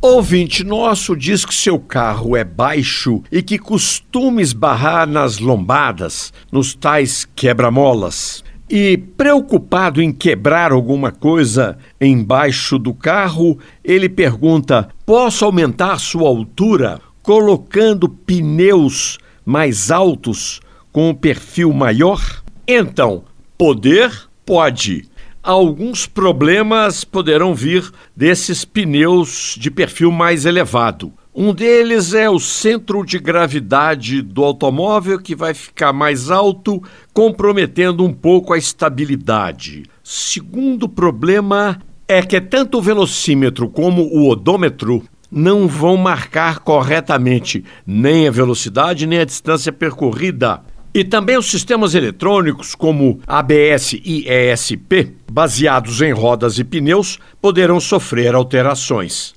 Ouvinte nosso diz que seu carro é baixo e que costuma esbarrar nas lombadas, nos tais quebra-molas. E preocupado em quebrar alguma coisa embaixo do carro, ele pergunta: posso aumentar sua altura colocando pneus mais altos com um perfil maior? Então, poder pode alguns problemas poderão vir desses pneus de perfil mais elevado. Um deles é o centro de gravidade do automóvel, que vai ficar mais alto, comprometendo um pouco a estabilidade. Segundo problema é que tanto o velocímetro como o odômetro não vão marcar corretamente nem a velocidade nem a distância percorrida. E também os sistemas eletrônicos, como ABS e ESP, baseados em rodas e pneus, poderão sofrer alterações.